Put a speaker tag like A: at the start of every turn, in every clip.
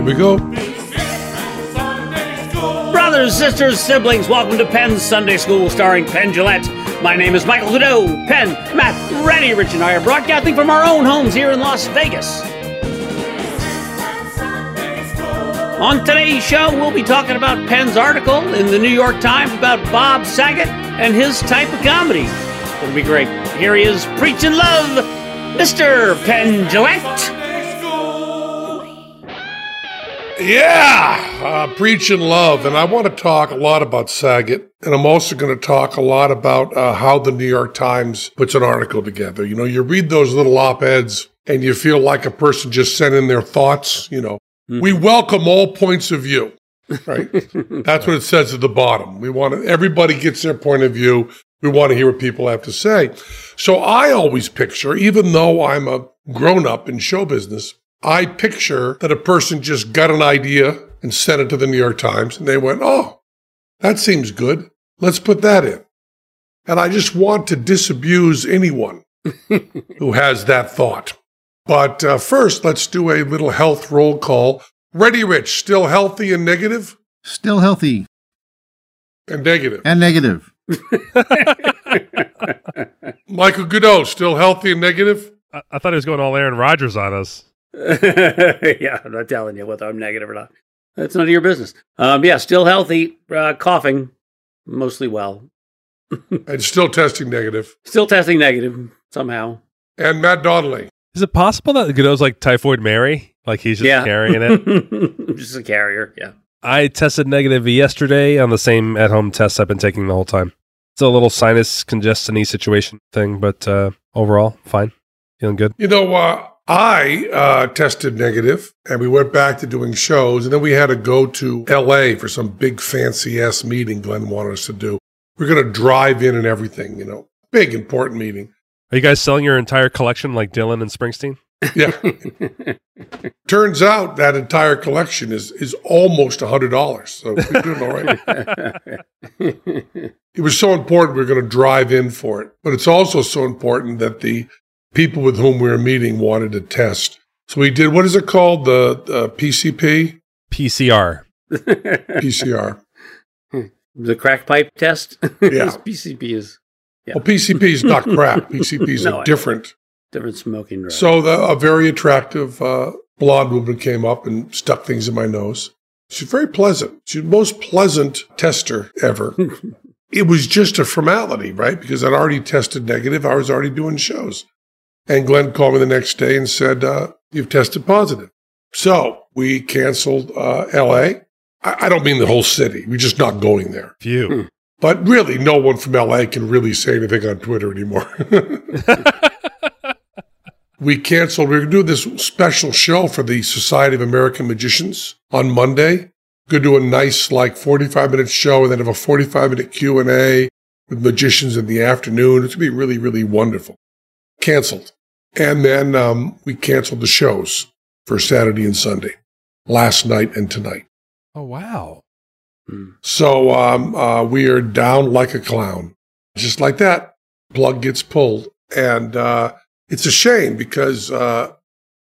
A: Here we go.
B: Brothers, sisters, siblings, welcome to Penn's Sunday School starring Penn Jillette. My name is Michael Goudeau. Penn, Matt, Rennie, Rich, and I are broadcasting from our own homes here in Las Vegas. On today's show, we'll be talking about Penn's article in the New York Times about Bob Saget and his type of comedy. It'll be great. Here he is, preaching love, Mr. Penn Jillette.
A: Yeah, uh, preaching love. And I want to talk a lot about Saget. And I'm also going to talk a lot about uh, how the New York Times puts an article together. You know, you read those little op eds and you feel like a person just sent in their thoughts. You know, mm-hmm. we welcome all points of view. Right. That's what it says at the bottom. We want to, everybody gets their point of view. We want to hear what people have to say. So I always picture, even though I'm a grown up in show business, I picture that a person just got an idea and sent it to the New York Times and they went, oh, that seems good. Let's put that in. And I just want to disabuse anyone who has that thought. But uh, first, let's do a little health roll call. Ready, Rich? Still healthy and negative?
C: Still healthy.
A: And negative.
C: And negative.
A: Michael Goudeau, still healthy and negative?
D: I-, I thought he was going all Aaron Rodgers on us.
B: yeah, I'm not telling you whether I'm negative or not. That's none of your business. Um, yeah, still healthy, uh, coughing, mostly well.
A: and still testing negative.
B: Still testing negative somehow.
A: And Matt Donnelly.
D: Is it possible that Goudeau's like typhoid Mary? Like he's just yeah. carrying
B: it? just a carrier, yeah.
D: I tested negative yesterday on the same at home test I've been taking the whole time. It's a little sinus congestion situation thing, but uh, overall, fine. Feeling good.
A: You know, uh, I uh, tested negative and we went back to doing shows. And then we had to go to LA for some big fancy ass meeting Glenn wanted us to do. We're going to drive in and everything, you know, big important meeting.
D: Are you guys selling your entire collection like Dylan and Springsteen?
A: Yeah. Turns out that entire collection is is almost a hundred dollars. So we're doing all right. it was so important we are going to drive in for it, but it's also so important that the people with whom we were meeting wanted to test. So we did, what is it called? The, the PCP?
D: PCR.
A: PCR.
B: The crack pipe test?
A: Yeah.
B: PCP is.
A: Yeah. Well, PCP is not crack. PCP is no, a different.
B: Different smoking drug.
A: So the, a very attractive uh, blonde woman came up and stuck things in my nose. She's very pleasant. She's the most pleasant tester ever. it was just a formality, right? Because I'd already tested negative. I was already doing shows. And Glenn called me the next day and said, uh, You've tested positive. So we canceled uh, LA. I, I, don't mean the whole city. We're just not going there.
D: Few. Hmm.
A: But really, no one from LA can really say anything on Twitter anymore. we canceled. We are going to do this special show for the Society of American Magicians on Monday. Going to do a nice, like, 45 minute show and then have a 45 minute Q&A with magicians in the afternoon. It's going to be really, really wonderful. Canceled. And then um, we canceled the shows for Saturday and Sunday, last night and tonight.
D: Oh, wow.
A: Hmm. So um, uh, we are down like a clown. Just like that, plug gets pulled. And uh, it's a shame because uh,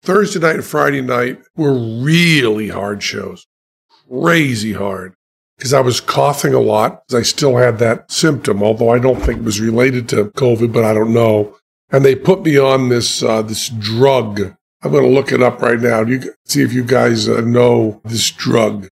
A: Thursday night and Friday night were really hard shows, crazy hard. Because I was coughing a lot. I still had that symptom, although I don't think it was related to COVID, but I don't know and they put me on this uh, this drug. I'm going to look it up right now. You see if you guys uh, know this drug.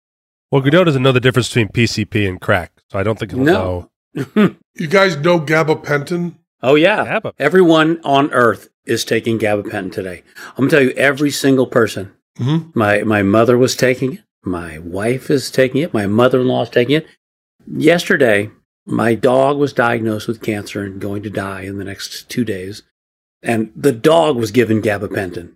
D: Well, Goudeau doesn't know the difference between PCP and crack, so I don't think he'll
B: no.
A: know. you guys know gabapentin?
B: Oh yeah, everyone on Earth is taking gabapentin today. I'm going to tell you, every single person. Mm-hmm. My my mother was taking it. My wife is taking it. My mother-in-law is taking it. Yesterday, my dog was diagnosed with cancer and going to die in the next two days. And the dog was given gabapentin.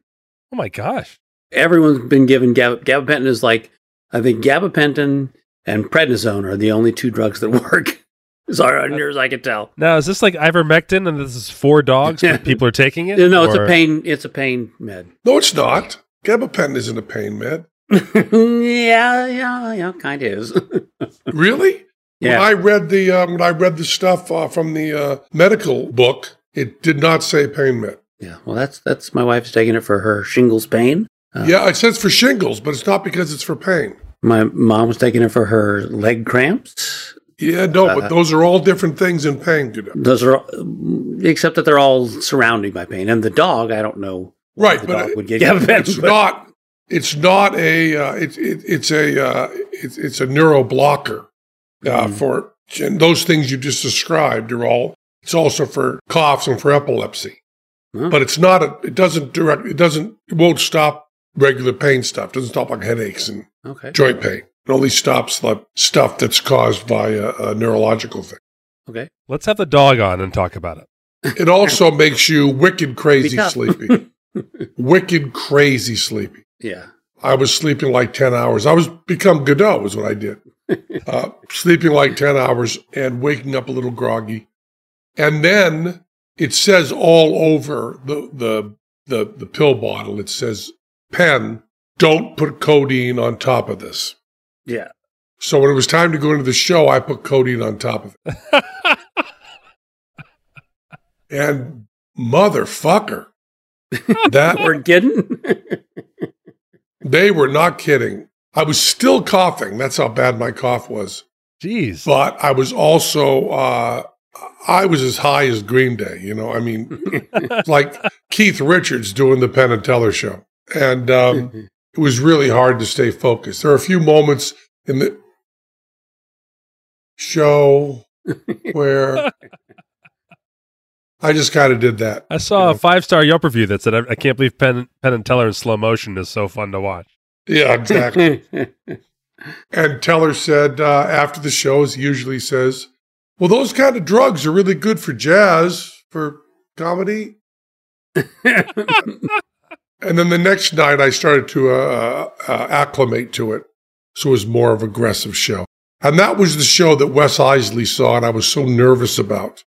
D: Oh my gosh.
B: Everyone's been given gab- gabapentin is like, I think gabapentin and prednisone are the only two drugs that work. as near as I can tell.
D: Now, is this like ivermectin and this is for dogs, but people are taking it?
B: No, or? it's a pain, it's a pain med.
A: No, it's not. Gabapentin isn't a pain med.
B: yeah, yeah, yeah, kind of is.
A: really? Yeah. When I read the uh, when I read the stuff uh, from the uh, medical book, it did not say pain med.
B: Yeah, well, that's that's my wife's taking it for her shingles pain, Uh,
A: yeah, it says for shingles, but it's not because it's for pain.
B: My mom was taking it for her leg cramps.
A: Yeah, no,
B: Uh,
A: but those are all different things in pain. You know.
B: Those are, except that they're all surrounding my pain. And the dog, I don't know.
A: Right,
B: the
A: but
B: dog
A: it-
B: would get gabapentin.
A: it's
B: but-
A: not. It's not a. Uh, it's it, it's a. Uh, it's it's a neuro blocker uh,
B: Mhm.
A: for and those things you just described are all. It's also for coughs and for epilepsy,
B: Huh.
A: but it's not. A, it doesn't direct. It doesn't. It won't stop regular pain stuff. It doesn't stop like headaches and
B: Okay.
A: joint pain. It only stops like stuff that's caused by a, a neurological thing.
B: Okay.
D: Let's have the dog on and talk about it.
A: It also makes you wicked crazy
B: Be
A: sleepy. wicked crazy sleepy.
B: Yeah.
A: I was sleeping like 10 hours. I was become Goudeau is what I did. Uh, sleeping like 10 hours and waking up a little groggy. And then it says all over the, the, the, the pill bottle, it says, Penn, don't put codeine on top of this.
B: Yeah.
A: So when it was time to go into the show, I put codeine on top of it. and motherfucker, that
B: We're kidding.
A: They were not kidding. I was still coughing. That's how bad my cough was.
D: Jeez.
A: But I was also, uh, I was as high as Green Day. You know, I mean, like Keith Richards doing the Penn and Teller show. And um, it was really hard to stay focused. There are a few moments in the show where I just kind of did that.
D: I saw a five star Yelp review that said, I, I can't believe Penn, Penn and Teller in slow motion is so fun to watch.
A: Yeah, exactly. And Teller said uh, after the shows, he usually says, Well, those kind of drugs are really good for jazz, for comedy. And then the next night, I started to uh, uh, acclimate to it. So it was more of aggressive show. And that was the show that Wes Iseli saw, and I was so nervous about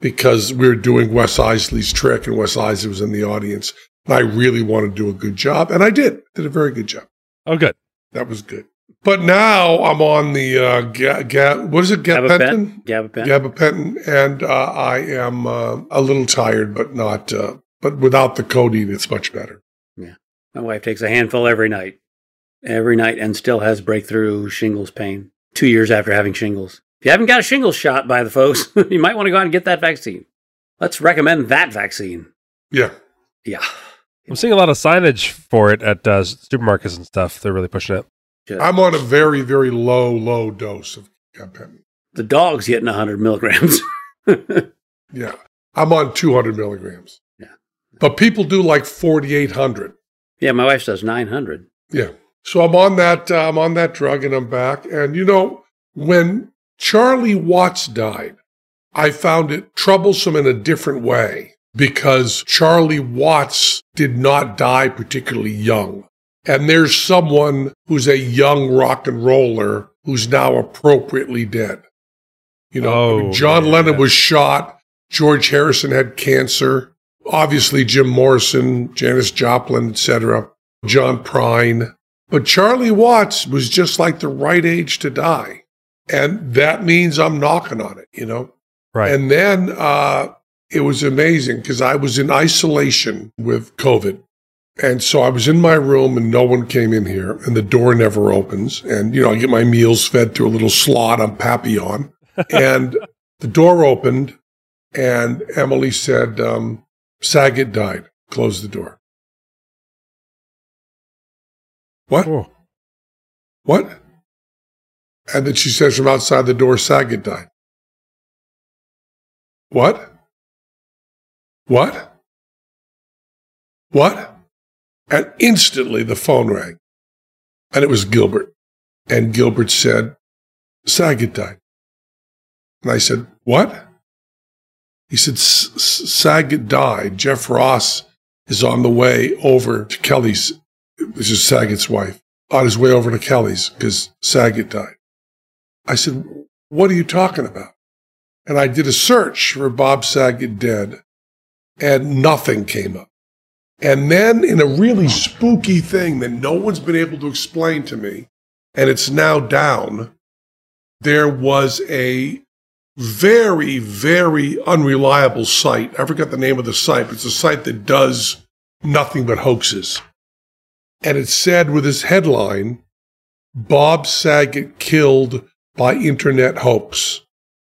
A: because we were doing Wes Iseli's trick, and Wes Iseli was in the audience. And I really wanted to do a good job, and I did. Did a very good job.
D: Oh, good.
A: That was good. But now I'm on the uh, ga- ga- what is it? Gabapentin.
B: Gabapentin.
A: Gabapentin, and uh, I am uh, a little tired, but not. Uh, but without the codeine, it's much better.
B: Yeah, my wife takes a handful every night, every night, and still has breakthrough shingles pain two years after having shingles. If you haven't got a shingles shot by the folks, you might want to go out and get that vaccine. Let's recommend that vaccine.
A: Yeah,
B: Yeah.
D: I'm seeing a lot of signage for it at uh, supermarkets and stuff. They're really pushing it.
B: Just-
A: I'm on a very, very low, low dose of gabapentin.
B: the dog's getting 100 milligrams.
A: Yeah, I'm on 200 milligrams.
B: Yeah.
A: but people do like 4,800.
B: yeah, my wife says 900.
A: Yeah. So I'm on that. Uh, I'm on that drug, and I'm back. And you know, when Charlie Watts died, I found it troublesome in a different way because Charlie Watts did not die particularly young, and there's someone who's a young rock and roller who's now appropriately dead. You know,
D: Oh,
A: John
D: yeah.
A: Lennon was shot. George Harrison had cancer. Obviously, Jim Morrison, Janis Joplin, etc. John Prine. But Charlie Watts was just like the right age to die. And that means I'm knocking on it, you know?
D: Right.
A: And then uh, it was amazing because I was in isolation with COVID. And so I was in my room and no one came in here and the door never opens. And, you know, I get my meals fed through a little slot on Papillon. and the door opened and Emily said, um, Saget died. Close the door. What?
D: Oh.
A: What? And then she says from outside the door, Saget died. What? What? What? And instantly the phone rang. And it was Gilbert. And Gilbert said, Saget died. And I said, What? He said, "S- S- Saget died. Jeff Ross is on the way over to Kelly's. This is Saget's wife. On his way over to Kelly's because Saget died. I said, What are you talking about? And I did a search for Bob Saget dead, and nothing came up. And then, in a really spooky thing that no one's been able to explain to me, and it's now down, there was a very, very unreliable site. I forgot the name of the site, but it's a site that does nothing but hoaxes. and it said with his headline, Bob Saget killed by internet hoax.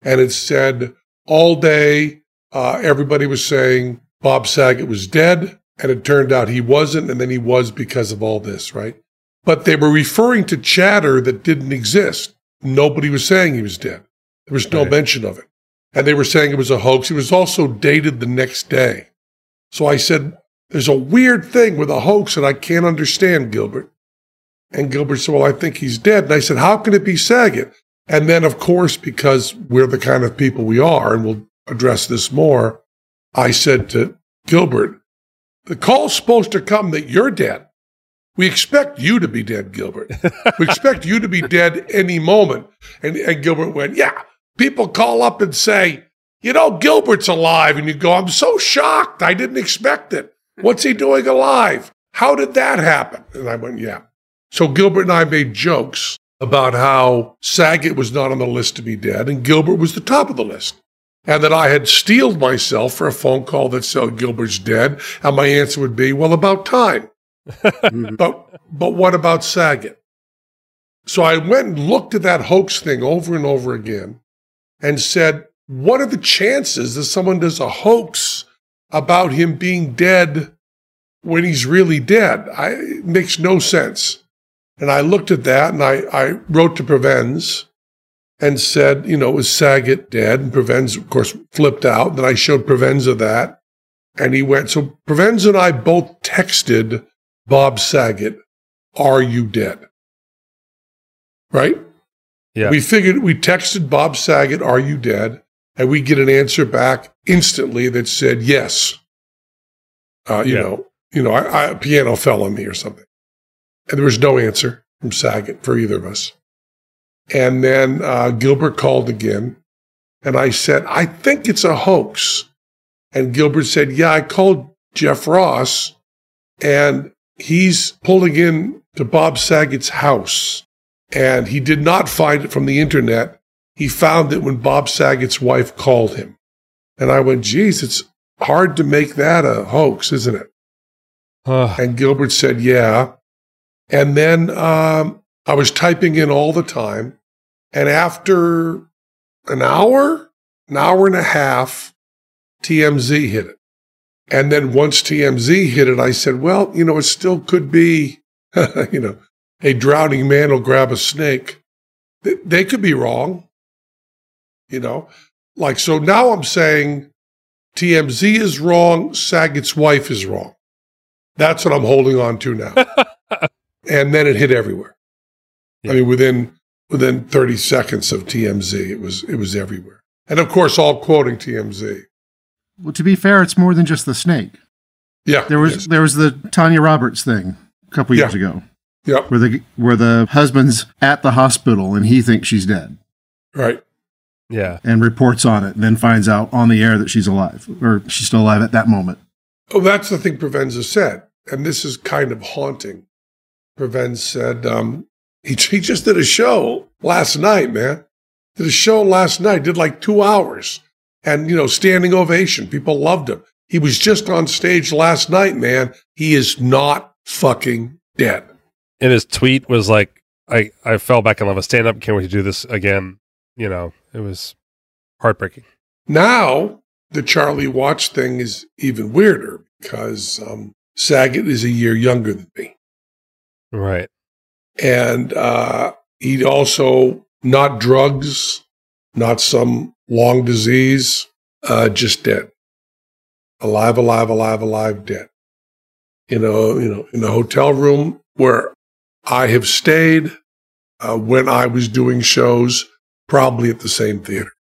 A: And it said all day, uh, everybody was saying Bob Saget was dead. And it turned out he wasn't. And then he was because of all this, right? But they were referring to chatter that didn't exist. Nobody was saying he was dead. There was no right. mention of it. And they were saying it was a hoax. It was also dated the next day. So I said, there's a weird thing with a hoax that I can't understand, Gilbert. And Gilbert said, well, I think he's dead. And I said, how can it be Saget? And then, of course, because we're the kind of people we are, and we'll address this more, I said to Gilbert, the call's supposed to come that you're dead. We expect you to be dead, Gilbert. we expect you to be dead any moment. And, and Gilbert went, yeah. People call up and say, you know, Gilbert's alive. And you go, I'm so shocked. I didn't expect it. What's he doing alive? How did that happen? And I went, yeah. So Gilbert and I made jokes about how Saget was not on the list to be dead and Gilbert was the top of the list. And that I had steeled myself for a phone call that said Gilbert's dead. And my answer would be, well, about time. but, but what about Saget? So I went and looked at that hoax thing over and over again and said, what are the chances that someone does a hoax about him being dead when he's really dead? I, it makes no sense. And I looked at that and I, I wrote to Provenza and said, you know, was Saget dead? And Provenza, of course, flipped out. Then I showed Provenza that. And he went, so Provenza and I both texted Bob Saget, are you dead? Right?
D: Yeah.
A: We figured, we texted Bob Saget, are you dead? And we get an answer back instantly that said, yes. Uh, you yeah. know, you know, I, I, piano fell on me or something. And there was no answer from Saget for either of us. And then uh, Gilbert called again. And I said, I think it's a hoax. And Gilbert said, Yeah, I called Jeff Ross and he's pulling in to Bob Saget's house. And he did not find it from the internet. He found it when Bob Saget's wife called him. And I went, geez, it's hard to make that a hoax, isn't it? Uh. And Gilbert said, yeah. And then um, I was typing in all the time. And after an hour, an hour and a half, TMZ hit it. And then once TMZ hit it, I said, well, you know, it still could be, you know, a drowning man will grab a snake. They could be wrong, you know, like, so now I'm saying TMZ is wrong. Saget's wife is wrong. That's what I'm holding on to now. and then it hit everywhere. Yeah. I mean, within within 30 seconds of TMZ, it was it was everywhere, and of course, all quoting TMZ.
C: Well, to be fair, it's more than just the snake.
A: Yeah,
C: there was yes. there was the Tanya Roberts thing a couple years yeah. ago.
A: Yeah,
C: where the where the husband's at the hospital and he thinks she's dead.
A: Right.
D: Yeah,
C: and reports on it, and then finds out on the air that she's alive or she's still alive at that moment.
A: Oh, that's the thing Provenza said, and this is kind of haunting. Provenza said um, he, he just did a show last night, man. Did a show last night, did like two hours, and you know, standing ovation. People loved him. He was just on stage last night, man. He is not fucking dead.
D: And his tweet was like, I, I fell back in love with stand up. Can't wait to do this again. You know, it was heartbreaking.
A: Now, the Charlie Watts thing is even weirder because um, Saget is a year younger than me.
D: Right.
A: And uh, he also, not drugs, not some long disease, uh, just dead. Alive, alive, alive, alive, dead. You know, you know, in the hotel room where I have stayed uh, when I was doing shows, probably at the same theater,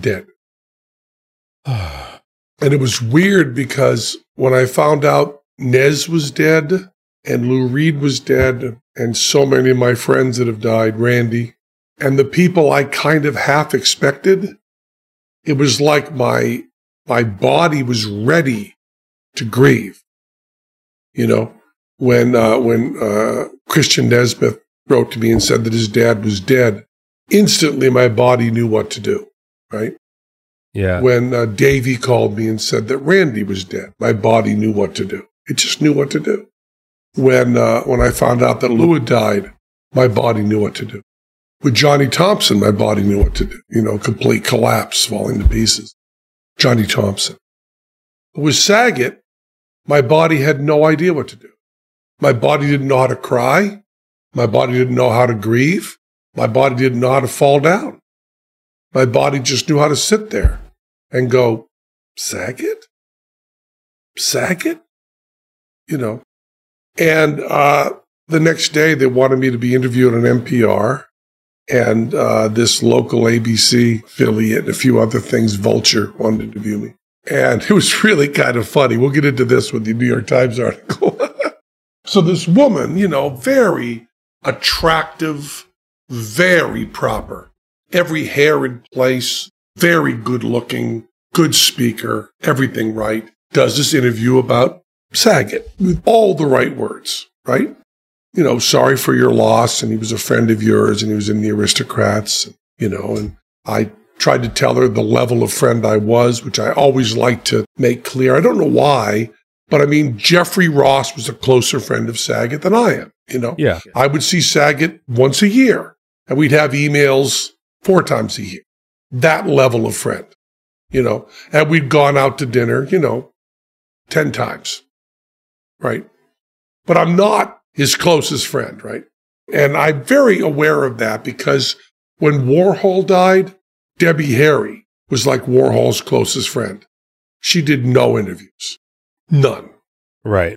A: dead. and it was weird because when I found out Nez was dead and Lou Reed was dead and so many of my friends that have died, Randy, and the people I kind of half expected, it was like my my body was ready to grieve. You know, when uh, when uh, Christian Nesmith wrote to me and said that his dad was dead, instantly my body knew what to do. Right.
D: Yeah.
A: When uh, Davey called me and said that Randy was dead, my body knew what to do. It just knew what to do. When uh, when I found out that Lou had died, my body knew what to do. With Johnny Thompson, my body knew what to do. You know, complete collapse, falling to pieces. Johnny Thompson. With Saget, my body had no idea what to do. My body didn't know how to cry. My body didn't know how to grieve. My body didn't know how to fall down. My body just knew how to sit there and go, Saget? Saget? You know. And uh, the next day, they wanted me to be interviewed on NPR and uh, this local ABC affiliate and a few other things, Vulture, wanted to interview me. And it was really kind of funny. We'll get into this with the New York Times article. so this woman, you know, very attractive, very proper, every hair in place, very good looking, good speaker, everything right, does this interview about Saget with all the right words, right? You know, sorry for your loss. And he was a friend of yours and he was in the aristocrats, you know, and I tried to tell her the level of friend I was, which I always like to make clear. I don't know why, but I mean, Jeffrey Ross was a closer friend of Saget than I am, you know?
D: Yeah.
A: I would see Saget once a year and we'd have emails four times a year. That level of friend, you know, and we'd gone out to dinner, you know, 10 times, right? But I'm not his closest friend, right? And I'm very aware of that because when Warhol died, Debbie Harry was like Warhol's closest friend. She did no interviews, none.
D: Right.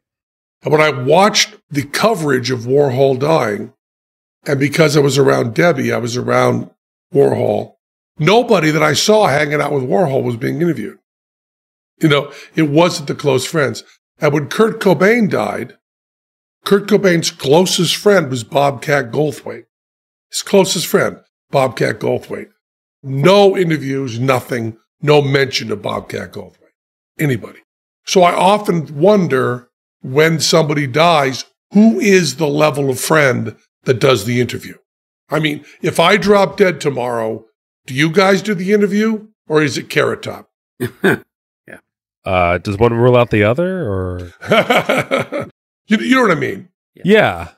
A: And when I watched the coverage of Warhol dying, and because I was around Debbie, I was around Warhol, nobody that I saw hanging out with Warhol was being interviewed. You know, it wasn't the close friends. And when Kurt Cobain died, Kurt Cobain's closest friend was Bobcat Goldthwait. His closest friend, Bobcat Goldthwait. No interviews, nothing, no mention of Bobcat Goldthwait. Anybody. So I often wonder when somebody dies, who is the level of friend that does the interview? I mean, if I drop dead tomorrow, do you guys do the interview or is it Carrot Top?
D: Uh, does one rule out the other, or
A: you, you know what I mean?
D: yeah?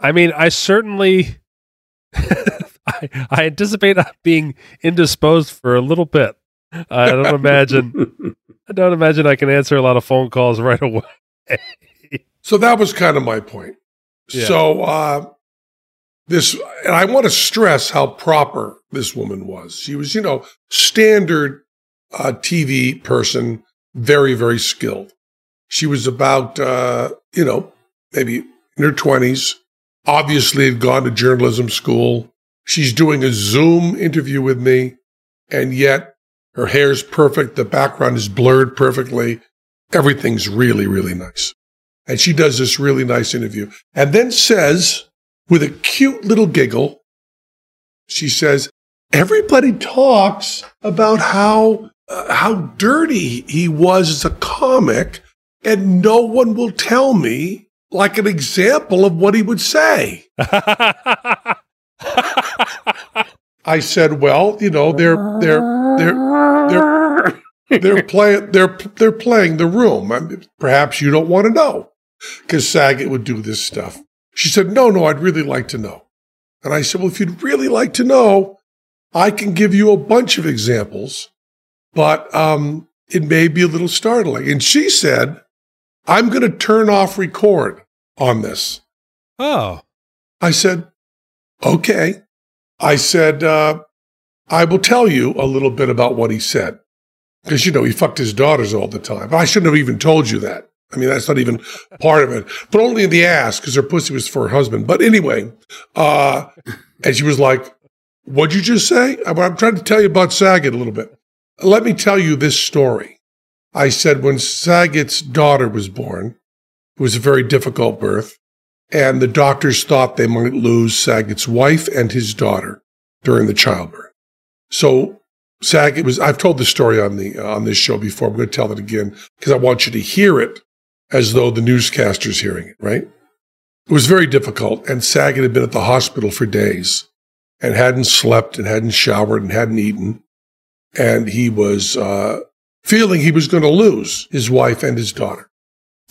D: I mean, I certainly, I, I anticipate being indisposed for a little bit. I don't imagine. I don't imagine I can answer a lot of phone calls right away.
A: So that was kind of my point.
D: Yeah.
A: So uh, this, and I want to stress how proper this woman was. She was, you know, standard uh, TV person, very, very skilled. She was about, uh, you know, maybe in her twenties. Obviously, had gone to journalism school. She's doing a Zoom interview with me, and yet her hair's perfect. The background is blurred perfectly. Everything's really, really nice. And she does this really nice interview and then says with a cute little giggle, she says, everybody talks about how, uh, how dirty he was as a comic and no one will tell me like an example of what he would say. I said, well, you know, they're, they're, they're, they're, they're playing, they're, they're playing the room. I mean, perhaps you don't want to know because Saget would do this stuff. She said, no, no, I'd really like to know. And I said, well, if you'd really like to know, I can give you a bunch of examples, but, um, it may be a little startling. And she said, I'm going to turn off record on this.
D: oh,
A: I said, okay. I said, uh, I will tell you a little bit about what he said. Because, you know, he fucked his daughters all the time. I shouldn't have even told you that. I mean, that's not even part of it, but only in the ass because her pussy was for her husband. But anyway, uh, and she was like, What'd you just say? I'm I'm trying to tell you about Saget a little bit. Let me tell you this story. I said, when Saget's daughter was born, it was a very difficult birth, and the doctors thought they might lose Saget's wife and his daughter during the childbirth. So Saget was, I've told the story on the, uh, on this show before. I'm going to tell it again because I want you to hear it as though the newscaster's hearing it, right? It was very difficult, and Saget had been at the hospital for days and hadn't slept and hadn't showered and hadn't eaten. And he was uh, feeling he was going to lose his wife and his daughter.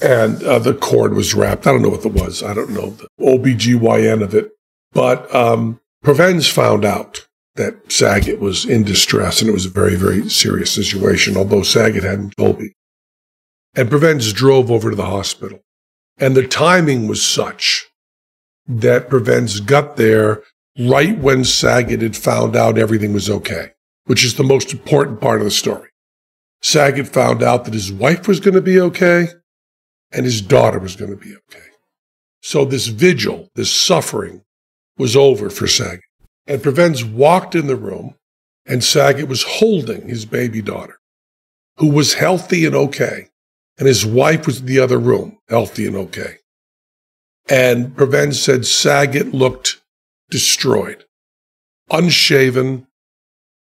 A: and uh, the cord was wrapped. I don't know what it was. I don't know the OBGYN of it. But um, found out that Saget was in distress and it was a very, very serious situation, although Saget hadn't told me. And Provenza drove over to the hospital. And the timing was such that Provenza got there right when Saget had found out everything was okay, which is the most important part of the story. Saget found out that his wife was going to be okay and his daughter was going to be okay. So this vigil, this suffering was over for Saget. And Provenza walked in the room and Saget was holding his baby daughter, who was healthy and okay. And his wife was in the other room, healthy and okay. And Provenza said Saget looked destroyed, unshaven,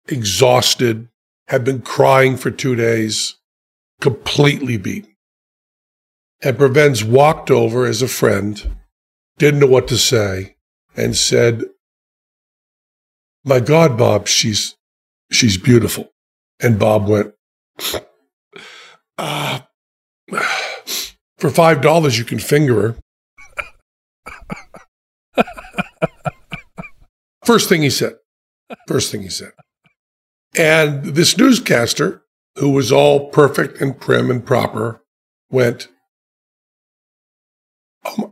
A: exhausted, had been crying for two days, completely beaten. And Provenza walked over as a friend, didn't know what to say, and said, My God, Bob, she's she's beautiful. And Bob went, uh, for five dollars you can finger her. First thing he said. First thing he said. And this newscaster, who was all perfect and prim and proper, went, Oh my,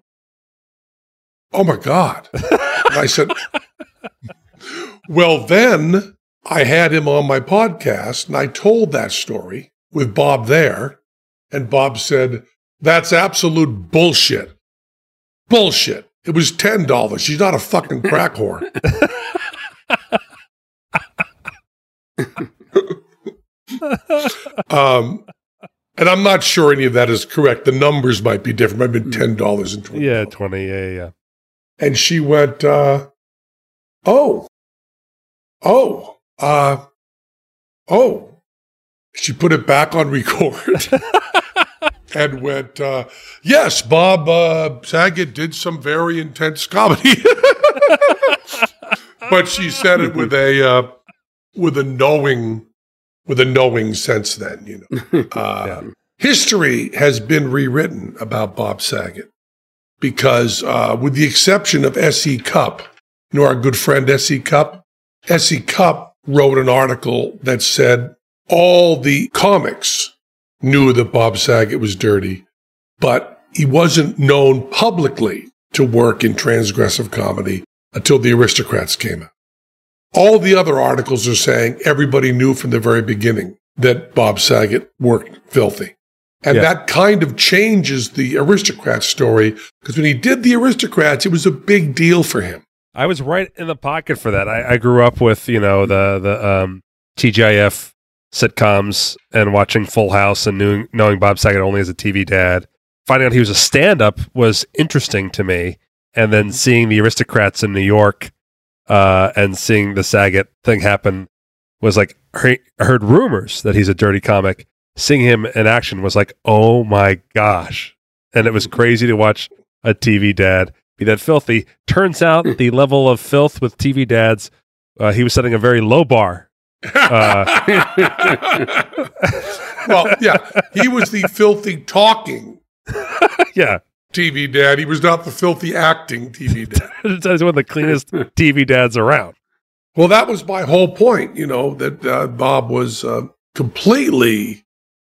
A: oh my God. and I said, Well, then I had him on my podcast and I told that story with Bob there. And Bob said, That's absolute bullshit. Bullshit. It was $10. She's not a fucking crack whore. um, and I'm not sure any of that is correct. The numbers might be different. Might have been ten dollars and twenty.
D: Yeah, twenty. Yeah, yeah.
A: And she went, uh, "Oh, oh, uh, oh." She put it back on record and went, uh, "Yes, Bob uh, Saget did some very intense comedy." but she said it with a uh, with a knowing with a knowing sense then, you know. Uh, yeah. History has been rewritten about Bob Saget because, uh, with the exception of S.E. Cupp, you know, our good friend S.E. Cupp, S.E. Cupp wrote an article that said all the comics knew that Bob Saget was dirty, but he wasn't known publicly to work in transgressive comedy until the aristocrats came out. All the other articles are saying everybody knew from the very beginning that Bob Saget worked filthy. And yeah. that kind of changes the aristocrat story because when he did the aristocrats, it was a big deal for him.
D: I was right in the pocket for that. I, I grew up with, you know, the, the, um, TGIF sitcoms and watching Full House and knowing, knowing Bob Saget only as a TV dad. Finding out he was a stand up was interesting to me. And then seeing the aristocrats in New York uh, and seeing the Saget thing happen was like I heard rumors that he's a dirty comic. Seeing him in action was like, oh my gosh, and it was crazy to watch a TV dad be that filthy. Turns out the level of filth with TV dads, uh, he was setting a very low bar. Uh,
A: well, yeah, he was the filthy talking.
D: yeah,
A: TV dad. He was not the filthy acting TV dad.
D: He's one of the cleanest TV dads around.
A: Well, that was my whole point, you know, that uh, Bob was uh, completely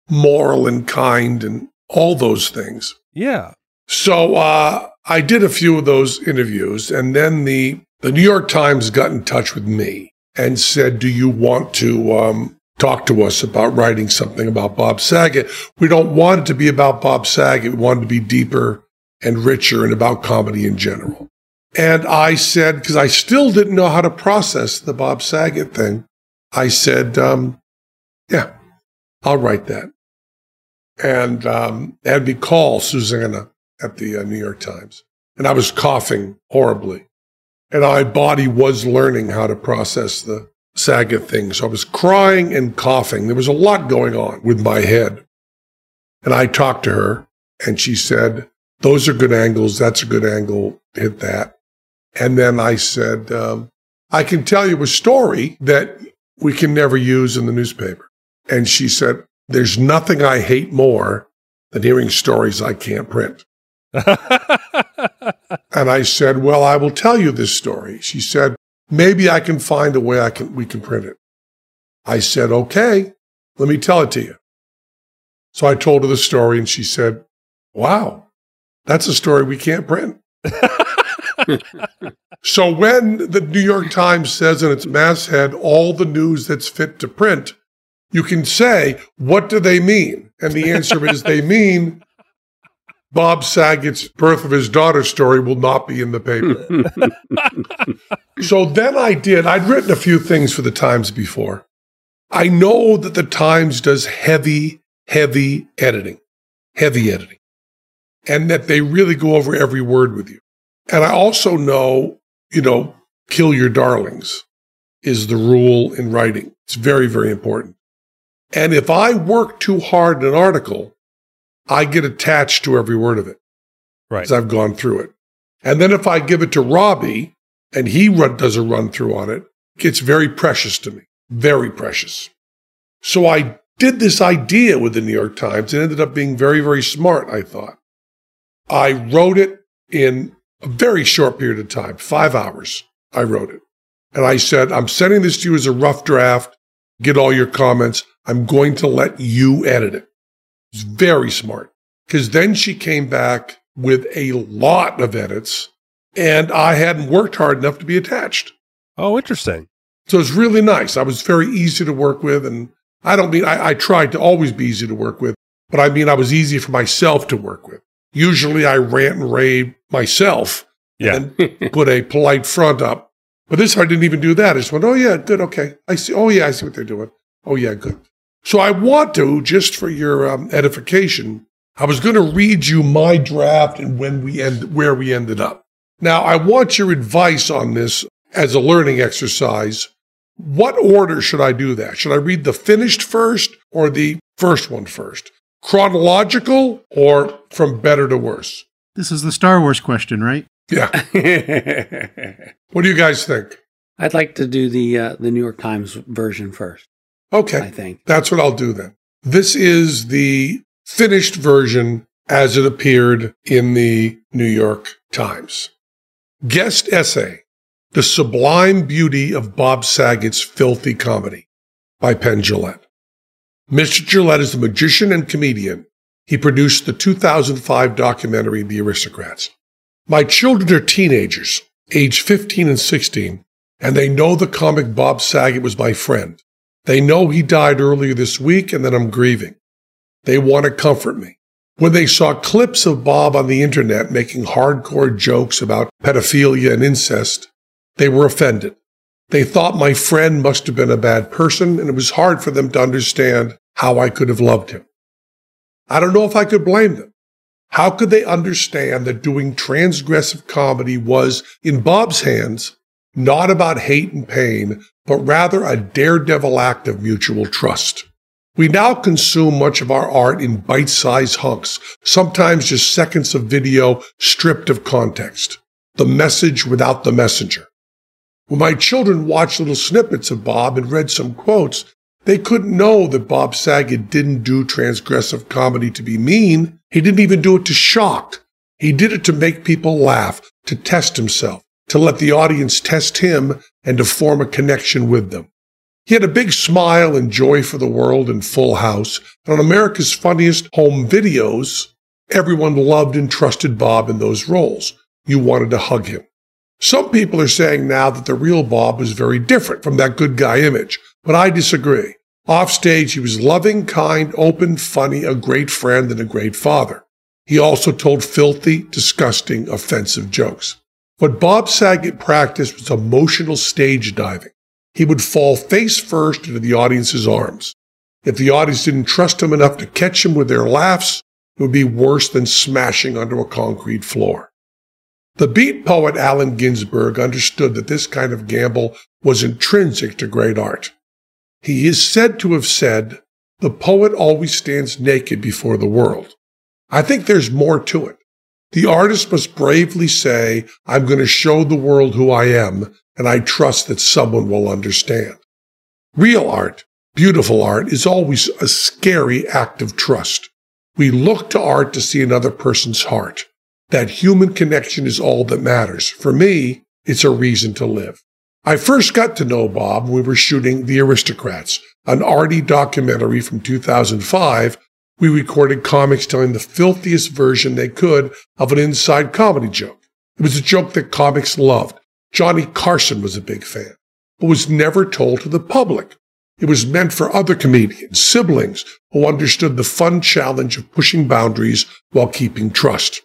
A: moral and kind and all those things.
D: Yeah.
A: So uh, I did a few of those interviews, and then the the New York Times got in touch with me and said, "Do you want to um, talk to us about writing something about Bob Saget? We don't want it to be about Bob Saget. We want it to be deeper and richer and about comedy in general. And I said, because I still didn't know how to process the Bob Saget thing, I said, um, yeah, I'll write that. And um, had me call Susanna at the uh, New York Times. And I was coughing horribly. And my body was learning how to process the Saget thing. So I was crying and coughing. There was a lot going on with my head. And I talked to her and she said, those are good angles. That's a good angle. Hit that. And then I said, um, I can tell you a story that we can never use in the newspaper. And she said, There's nothing I hate more than hearing stories I can't print. and I said, Well, I will tell you this story. She said, Maybe I can find a way I can we can print it. I said, Okay, let me tell it to you. So I told her the story and she said, Wow, that's a story we can't print. so when the New York Times says in its masthead all the news that's fit to print, you can say, what do they mean? And the answer is they mean Bob Saget's birth of his daughter story will not be in the paper. so then I did. I'd written a few things for the Times before. I know that the Times does heavy, heavy editing, heavy editing, and that they really go over every word with you. And I also know, you know, kill your darlings is the rule in writing. It's very, very important. And if I work too hard in an article, I get attached to every word of it.
D: Right.
A: Because I've gone through it. And then if I give it to Robbie and he run, does a run through on it, it's very precious to me. Very precious. So I did this idea with the New York Times. It ended up being very, very smart, I thought. I wrote it in a very short period of time, five hours. I wrote it. And I said, I'm sending this to you as a rough draft. Get all your comments. I'm going to let you edit it. It's very smart. Because then she came back with a lot of edits, and I hadn't worked hard enough to be attached.
D: Oh, interesting.
A: So it's really nice. I was very easy to work with. And I don't mean I, I tried to always be easy to work with, but I mean I was easy for myself to work with. Usually I rant and rave myself
D: Yeah.
A: and put a polite front up. But this I didn't even do that. I just went, oh yeah, good, okay. I see. Oh yeah, I see what they're doing. Oh yeah, good. So I want to, just for your um, edification, I was going to read you my draft and when we end, where we ended up. Now I want your advice on this as a learning exercise. What order should I do that? Should I read the finished first or the first one first? Chronological or from better to worse?
C: This is the Star Wars question, right?
A: Yeah. What do you guys think?
B: I'd like to do the uh, the New York Times version first.
A: Okay.
B: I think.
A: That's what I'll do then. This is the finished version as it appeared in the New York Times. Guest essay The Sublime Beauty of Bob Saget's Filthy Comedy by Penn Jillette. Mr. Jillette is a magician and comedian. He produced the 2005 documentary The Aristocrats. My children are teenagers, age 15 and 16, and they know the comic Bob Saget was my friend. They know he died earlier this week and that I'm grieving. They want to comfort me. When they saw clips of Bob on the internet making hardcore jokes about pedophilia and incest, they were offended. They thought my friend must have been a bad person, and it was hard for them to understand how I could have loved him. I don't know if I could blame them. How could they understand that doing transgressive comedy was, in Bob's hands, not about hate and pain, but rather a daredevil act of mutual trust? We now consume much of our art in bite sized hunks, sometimes just seconds of video stripped of context. The message without the messenger. When my children watched little snippets of Bob and read some quotes, they couldn't know that Bob Saget didn't do transgressive comedy to be mean. He didn't even do it to shock. He did it to make people laugh, to test himself, to let the audience test him, and to form a connection with them. He had a big smile and joy for the world in Full House, and on America's Funniest Home Videos, everyone loved and trusted Bob in those roles. You wanted to hug him. Some people are saying now that the real Bob was very different from that good guy image, but I disagree. Offstage, he was loving, kind, open, funny, a great friend, and a great father. He also told filthy, disgusting, offensive jokes. What Bob Saget practiced was emotional stage diving. He would fall face first into the audience's arms. If the audience didn't trust him enough to catch him with their laughs, it would be worse than smashing onto a concrete floor. The beat poet Allen Ginsberg understood that this kind of gamble was intrinsic to great art. He is said to have said, the poet always stands naked before the world. I think there's more to it. The artist must bravely say, I'm going to show the world who I am, and I trust that someone will understand. Real art, beautiful art, is always a scary act of trust. We look to art to see another person's heart. That human connection is all that matters. For me, it's a reason to live. I first got to know Bob when we were shooting The Aristocrats, an arty documentary from 2005. We recorded comics telling the filthiest version they could of an inside comedy joke. It was a joke that comics loved. Johnny Carson was a big fan, but was never told to the public. It was meant for other comedians, siblings, who understood the fun challenge of pushing boundaries while keeping trust.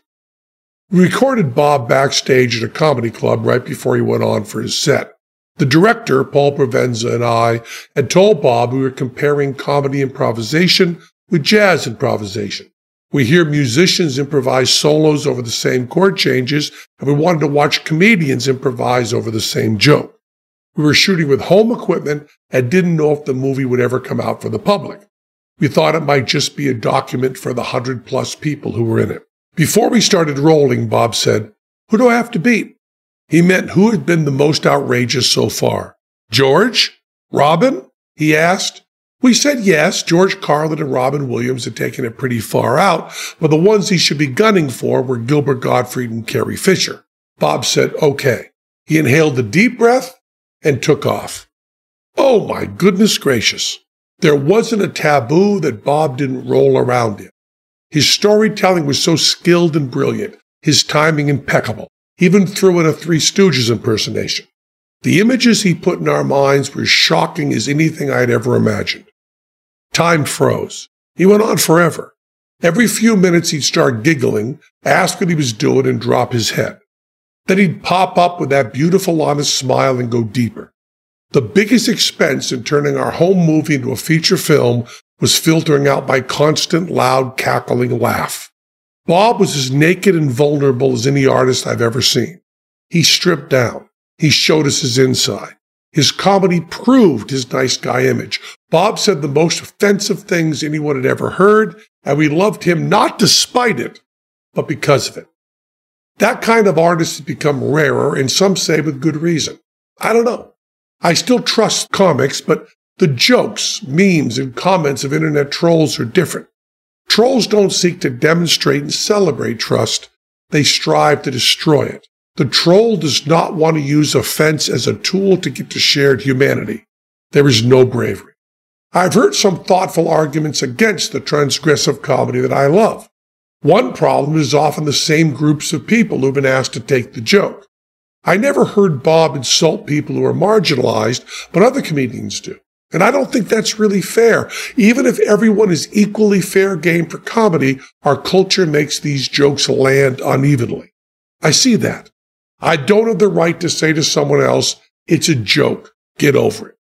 A: We recorded Bob backstage at a comedy club right before he went on for his set. The director, Paul Provenza, and I had told Bob we were comparing comedy improvisation with jazz improvisation. We hear musicians improvise solos over the same chord changes, and we wanted to watch comedians improvise over the same joke. We were shooting with home equipment and didn't know if the movie would ever come out for the public. We thought it might just be a document for the hundred plus people who were in it. Before we started rolling, Bob said, Who do I have to beat? He meant who had been the most outrageous so far. George? Robin? He asked. We said yes, George Carlin and Robin Williams had taken it pretty far out, but the ones he should be gunning for were Gilbert Gottfried and Carrie Fisher. Bob said, okay. He inhaled a deep breath and took off. Oh my goodness gracious. There wasn't a taboo that Bob didn't roll around in. His storytelling was so skilled and brilliant, his timing impeccable even threw in a Three Stooges impersonation. The images he put in our minds were shocking as anything I'd ever imagined. Time froze. He went on forever. Every few minutes he'd start giggling, ask what he was doing, and drop his head. Then he'd pop up with that beautiful, honest smile and go deeper. The biggest expense in turning our home movie into a feature film was filtering out my constant, loud, cackling laugh. Bob was as naked and vulnerable as any artist I've ever seen. He stripped down. He showed us his inside. His comedy proved his nice guy image. Bob said the most offensive things anyone had ever heard, and we loved him not despite it, but because of it. That kind of artist has become rarer, and some say with good reason. I don't know. I still trust comics, but the jokes, memes, and comments of internet trolls are different. Trolls don't seek to demonstrate and celebrate trust. They strive to destroy it. The troll does not want to use offense as a tool to get to shared humanity. There is no bravery. I've heard some thoughtful arguments against the transgressive comedy that I love. One problem is often the same groups of people who've been asked to take the joke. I never heard Bob insult people who are marginalized, but other comedians do. And I don't think that's really fair. Even if everyone is equally fair game for comedy, our culture makes these jokes land unevenly. I see that. I don't have the right to say to someone else, it's a joke. Get over it.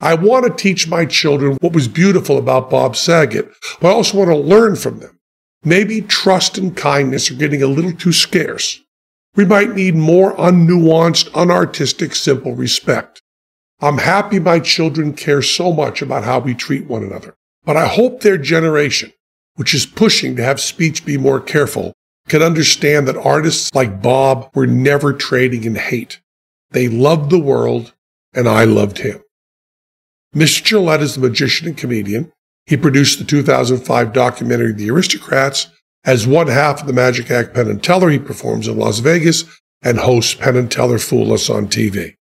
A: I want to teach my children what was beautiful about Bob Saget, but I also want to learn from them. Maybe trust and kindness are getting a little too scarce. We might need more unnuanced, unartistic, simple respect. I'm happy my children care so much about how we treat one another. But I hope their generation, which is pushing to have speech be more careful, can understand that artists like Bob were never trading in hate. They loved the world, and I loved him. Mr. Jillette is the magician and comedian. He produced the 2005 documentary The Aristocrats. As one half of the Magic Act Penn and Teller, he performs in Las Vegas and hosts Penn and Teller Fool Us on TV.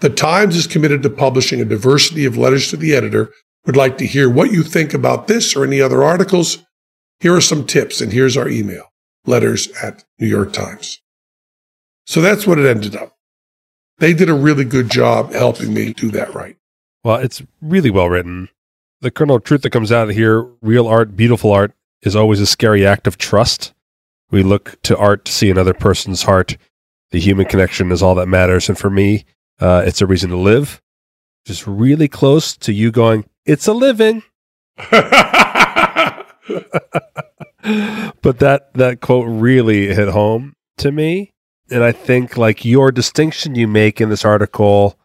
A: The Times is committed to publishing a diversity of letters to the editor. Would like to hear what you think about this or any other articles. Here are some tips, and here's our email letters at New York Times. So that's what it ended up. They did a really good job helping me do that right.
D: Well, it's really well written. The kernel of truth that comes out of here real art, beautiful art, is always a scary act of trust. We look to art to see another person's heart. The human connection is all that matters. And for me, uh, it's a reason to live. Just really close to you going, it's a living. but that that quote really hit home to me. And I think like your distinction you make in this article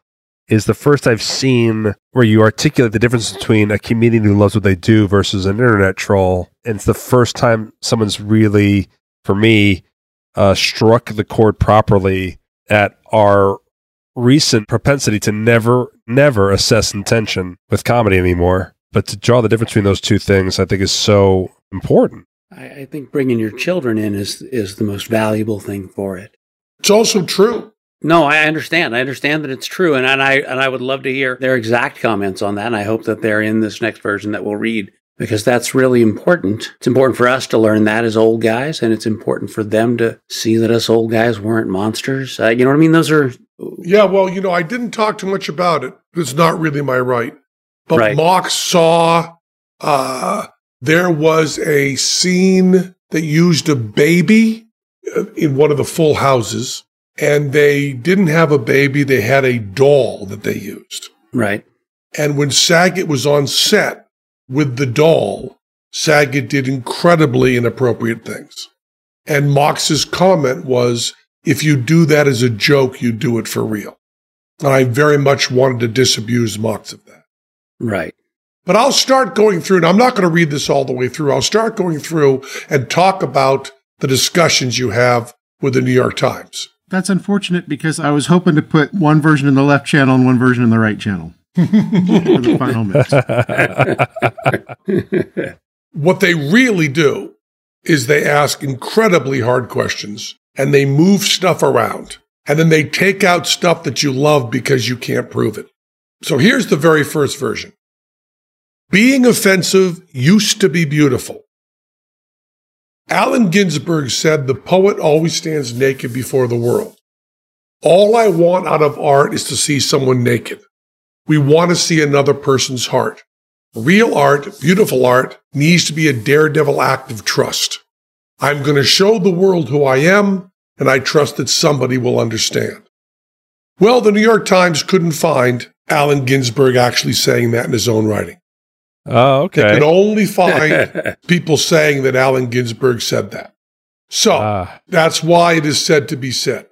D: is the first I've seen where you articulate the difference between a comedian who loves what they do versus an internet troll. And it's the first time someone's really, for me, uh, struck the chord properly at our recent propensity to never, never assess intention with comedy anymore. But to draw the difference between those two things, I think is so important.
B: I, I think bringing your children in is is the most valuable thing for it.
A: It's also true.
B: No, I understand. I understand that it's true, and, and I and I would love to hear their exact comments on that. And I hope that they're in this next version that we'll read because that's really important. It's important for us to learn that as old guys, and it's important for them to see that us old guys weren't monsters. Uh, you know what I mean? Those are
A: Yeah, well, you know, I didn't talk too much about it. It's not really my right. But
B: Right.
A: Mox saw uh, there was a scene that used a baby uh, in one of the full houses, and they didn't have a baby, they had a doll that they used.
B: right.
A: And when Saget was on set with the doll, Saget did incredibly inappropriate things. And Mox's comment was, if you do that as a joke, you do it for real. And I very much wanted to disabuse Mox of that.
B: Right.
A: But I'll start going through, and I'm not going to read this all the way through. I'll start going through and talk about the discussions you have with the New York Times.
C: That's unfortunate because I was hoping to put one version in the left channel and one version in the right channel for the final mix.
A: What they really do is they ask incredibly hard questions and they move stuff around and then they take out stuff that you love because you can't prove it. So here's the very first version. Being offensive used to be beautiful. Allen Ginsberg said the poet always stands naked before the world. All I want out of art is to see someone naked. We want to see another person's heart. Real art, beautiful art, needs to be a daredevil act of trust. I'm going to show the world who I am, and I trust that somebody will understand. Well, the New York Times couldn't find Allen Ginsberg actually saying that in his own writing.
D: oh, okay.
A: They could only find people saying that Allen Ginsberg said that. So
D: Ah,
A: that's why it is said to be said.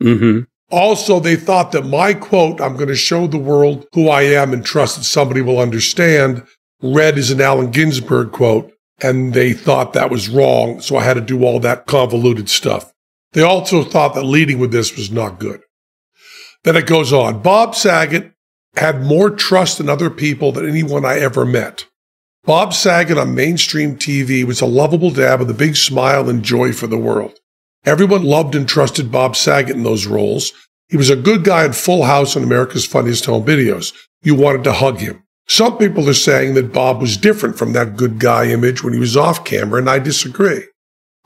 B: hmm
A: Also, they thought that my quote, I'm going to show the world who I am and trust that somebody will understand, read as an Allen Ginsberg quote, and they thought that was wrong. So I had to do all that convoluted stuff. They also thought that leading with this was not good. Then it goes on. Bob Saget had more trust in other people than anyone I ever met. Bob Saget on mainstream TV was a lovable dad with a big smile and joy for the world. Everyone loved and trusted Bob Saget in those roles. He was a good guy in Full House and America's Funniest Home Videos. You wanted to hug him. Some people are saying that Bob was different from that good guy image when he was off camera, and I disagree.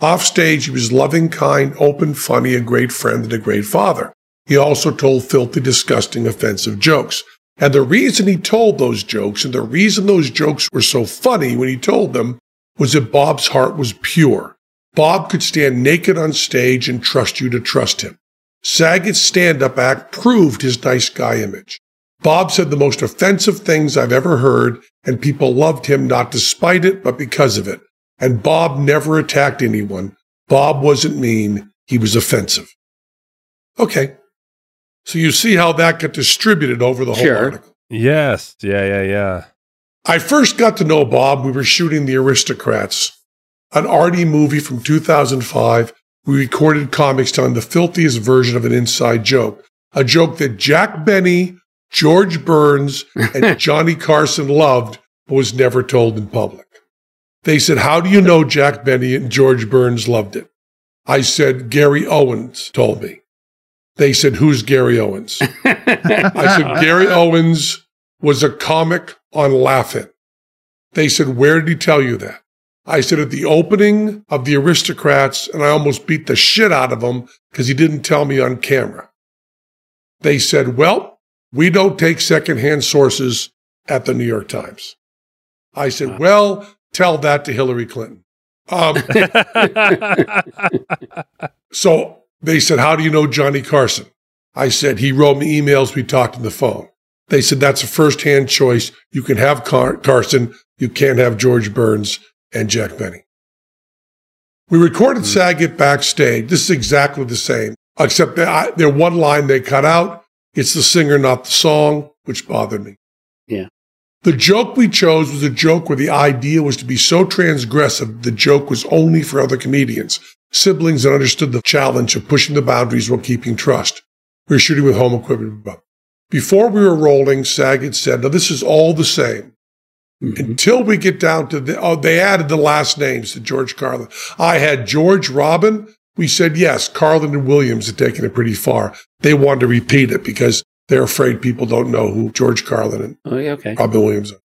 A: Off stage, he was loving, kind, open, funny, a great friend, and a great father. He also told filthy, disgusting, offensive jokes. And the reason he told those jokes and the reason those jokes were so funny when he told them was that Bob's heart was pure. Bob could stand naked on stage and trust you to trust him. Saget's stand up act proved his nice guy image. Bob said the most offensive things I've ever heard, and people loved him not despite it, but because of it. And Bob never attacked anyone. Bob wasn't mean, he was offensive. Okay. So you see how that got distributed over the whole
B: Sure.
A: article.
D: yes. Yeah, yeah, yeah.
A: I first got to know Bob. We were shooting The Aristocrats, an arty movie from 2005. We recorded comics telling the filthiest version of an inside joke, a joke that Jack Benny, George Burns, and Johnny Carson loved, but was never told in public. They said, How do you know Jack Benny and George Burns loved it? I said, Gary Owens told me. They said, Who's Gary Owens? I said, Gary Owens was a comic on Laugh-In. They said, Where did he tell you that? I said, At the opening of The Aristocrats, and I almost beat the shit out of him because he didn't tell me on camera. They said, Well, we don't take secondhand sources at the New York Times. I said, Well, tell that to Hillary Clinton. Um, so they said, How do you know Johnny Carson? I said, He wrote me emails. We talked on the phone. They said, That's a first hand choice. You can have Car- Carson. You can't have George Burns and Jack Benny. We recorded Saget backstage. This is exactly the same, except that I, their one line they cut out. It's the singer, not the song, which bothered me.
B: Yeah.
A: The joke we chose was a joke where the idea was to be so transgressive, the joke was only for other comedians, siblings that understood the challenge of pushing the boundaries while keeping trust. We were shooting with home equipment. Before we were rolling, Saget said, Now, this is all the same.
B: Mhm.
A: until we get down to the, oh, they added the last names to George Carlin. I had George Robin. We said, yes, Carlin and Williams had taken it pretty far. They wanted to repeat it because they're afraid people don't know who George Carlin and
B: Oh, yeah, okay.
A: Robin Williams are.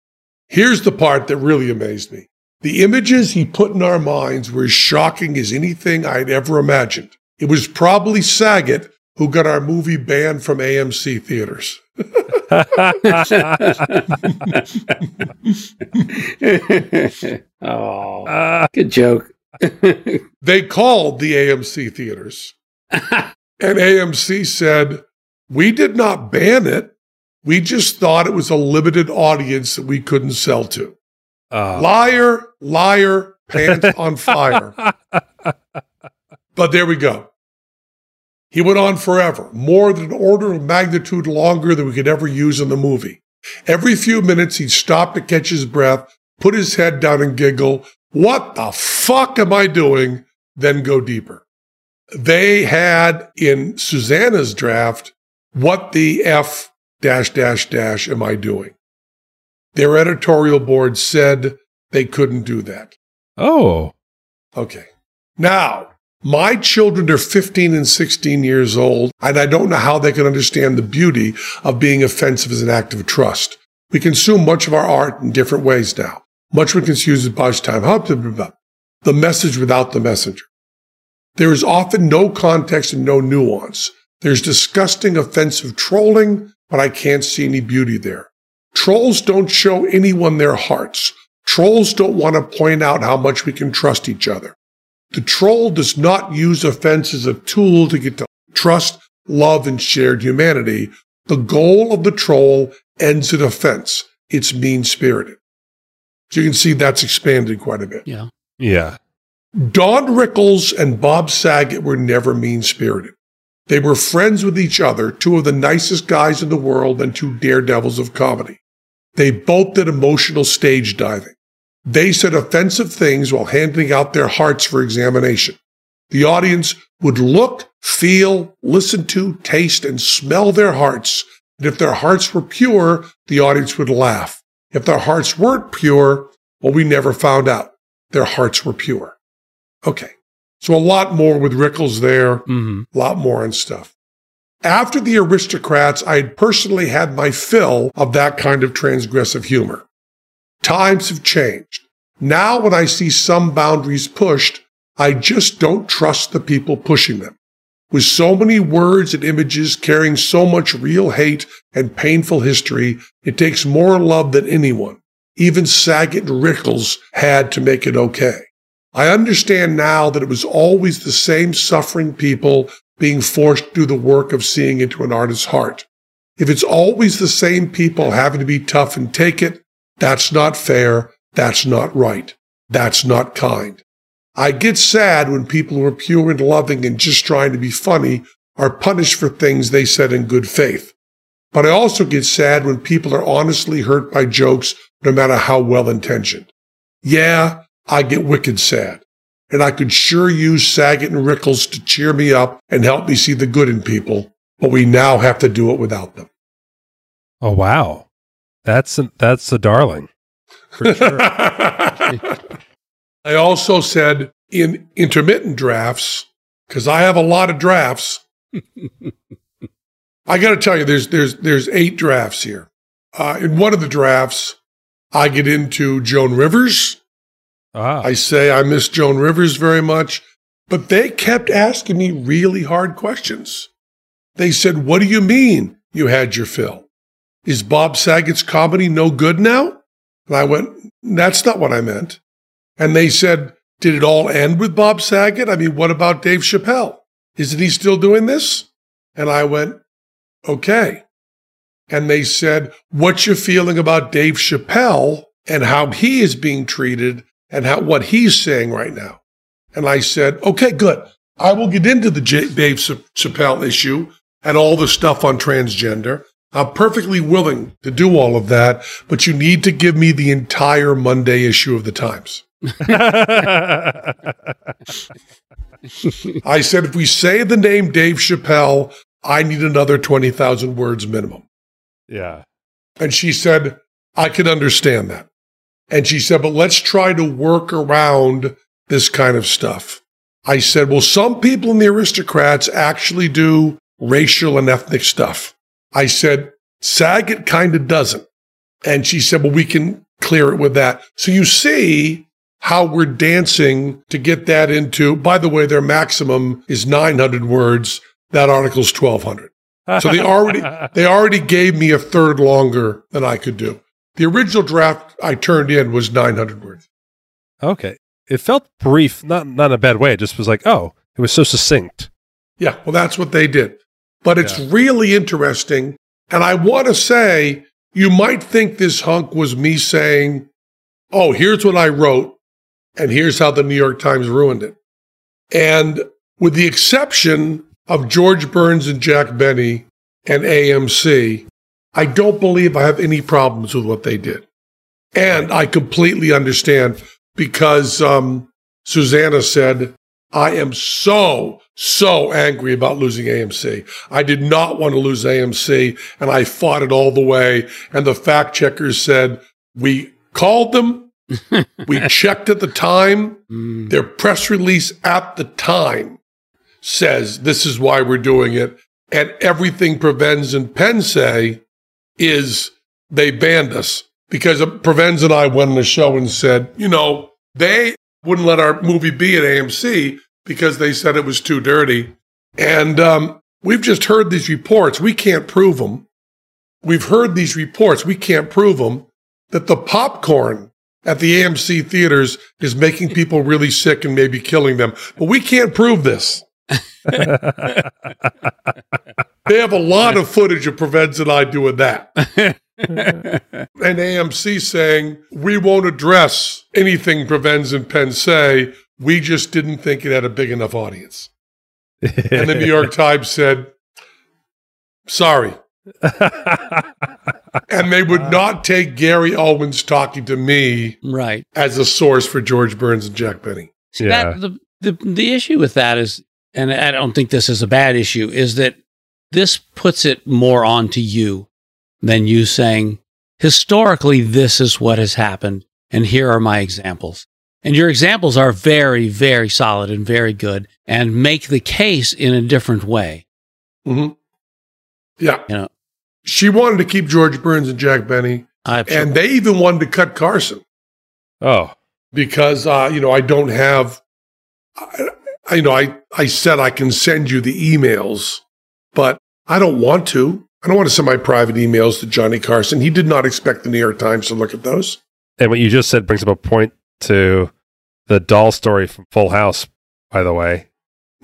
A: Here's the part that really amazed me. The images he put in our minds were as shocking as anything I'd ever imagined. It was probably Saget who got our movie banned from AMC theaters.
B: oh,
D: Uh,
B: good joke.
A: They called the AMC theaters. and AMC said, We did not ban it. We just thought it was a limited audience that we couldn't sell to.
D: uh,
A: Liar, liar, pants on fire. But there we go. He went on forever, more than an order of magnitude longer than we could ever use in the movie. Every few minutes, he'd stop to catch his breath, put his head down and giggle, What the fuck am I doing? Then go deeper. They had in Susanna's draft, What the F dash dash dash am I doing? Their editorial board said they couldn't do that.
D: oh,
A: Okay. Now, my children are 15 and 16 years old, and I don't know how they can understand the beauty of being offensive as an act of trust. We consume much of our art in different ways now. Much we consume as much time. Hope. The message without the messenger. There is often no context and no nuance. There's disgusting, offensive trolling, but I can't see any beauty there. Trolls don't show anyone their hearts. Trolls don't want to point out how much we can trust each other. The troll does not use offense as a tool to get to trust, love, and shared humanity. The goal of the troll ends in offense. It's mean spirited. So you can see that's expanded quite a bit.
B: Yeah.
D: yeah.
A: Don Rickles and Bob Saget were never mean spirited. They were friends with each other, two of the nicest guys in the world and two daredevils of comedy. They both did emotional stage diving. They said offensive things while handing out their hearts for examination. The audience would look, feel, listen to, taste, and smell their hearts. And if their hearts were pure, the audience would laugh. If their hearts weren't pure, well, we never found out. Their hearts were pure. Okay. So a lot more with Rickles there,
D: hmm
A: a lot more and stuff. After the aristocrats, I had personally had my fill of that kind of transgressive humor. Times have changed. Now, when I see some boundaries pushed, I just don't trust the people pushing them. With so many words and images carrying so much real hate and painful history, it takes more love than anyone. Even Saget and Rickles had to make it okay. I understand now that it was always the same suffering people being forced to do the work of seeing into an artist's heart. If it's always the same people having to be tough and take it, that's not fair. That's not right. That's not kind. I get sad when people who are pure and loving and just trying to be funny are punished for things they said in good faith. But I also get sad when people are honestly hurt by jokes, no matter how well intentioned. Yeah, I get wicked sad. And I could sure use Saget and Rickles to cheer me up and help me see the good in people, but we now have to do it without them.
D: Oh wow, that's a, that's a darling for sure.
A: I also said in intermittent drafts, because I have a lot of drafts. I got to tell you, there's there's there's eight drafts here. Uh, in one of the drafts, I get into Joan Rivers.
D: Ah,
A: I say I miss Joan Rivers very much, but they kept asking me really hard questions. They said, "What do you mean you had your fill? Is Bob Saget's comedy no good now?" And I went, "That's not what I meant." And they said, "Did it all end with Bob Saget? I mean, what about Dave Chappelle? Isn't he still doing this?" And I went, "Okay." And they said, "What's your feeling about Dave Chappelle and how he is being treated and how what he's saying right now?" And I said, "Okay, good. I will get into the J- Dave Chappelle issue and all the stuff on transgender. I'm perfectly willing to do all of that, but you need to give me the entire Monday issue of the Times." I said, if we say the name Dave Chappelle, I need another 20,000 words minimum.
D: yeah.
A: And she said, I can understand that. And she said, but let's try to work around this kind of stuff. I said, well, some people in the aristocrats actually do racial and ethnic stuff. I said, Saget kind of doesn't. And she said, well, we can clear it with that. So you see how we're dancing to get that into, by the way, their maximum is 900 words. That article's 1200. So they already, they already gave me a third longer than I could do. The original draft I turned in was 900 words.
D: Okay. It felt brief, not not in a bad way. It just was like, oh, it was so succinct.
A: Yeah, well, that's what they did. But it's
D: Yeah.
A: really interesting. And I want to say, you might think this hunk was me saying, oh, here's what I wrote, and here's how the New York Times ruined it. And with the exception of George Burns and Jack Benny and AMC, I don't believe I have any problems with what they did. And I completely understand because um, Susanna said, I am so, so angry about losing AMC. I did not want to lose AMC and I fought it all the way. And the fact checkers said, we called them. we checked at the time.
B: Mm.
A: Their press release at the time says this is why we're doing it. And everything Provenza and Penn say is they banned us because Provenza and I went on the show and said, you know, they wouldn't let our movie be at AMC because they said it was too dirty. And um, we've just heard these reports. We can't prove them. We've heard these reports. We can't prove them that the popcorn at the AMC theaters is making people really sick and maybe killing them. But we can't prove this. They have a lot of footage of Provenza and I doing that. and AMC saying, we won't address anything Provenza and Penn say. We just didn't think it had a big enough audience. And the New York Times said, sorry. And they would not take Gary Owens talking to me
B: Right.
A: as a source for George Burns and Jack Benny.
B: See,
D: Yeah.
B: that, the, the, the issue with that is, and I don't think this is a bad issue, is that this puts it more onto you than you saying, historically, this is what has happened, and here are my examples. And your examples are very, very solid and very good and make the case in a different way.
A: Mm-hmm. Yeah.
B: You know,
A: She wanted to keep George Burns and Jack Benny,
B: I,
A: and they even wanted to cut Carson.
D: oh,
A: because uh, you know I don't have. I, I you know I I said I can send you the emails, but I don't want to. I don't want to send my private emails to Johnny Carson. He did not expect the New York Times to look at those.
D: and what you just said brings up a point to the doll story from Full House. By the way,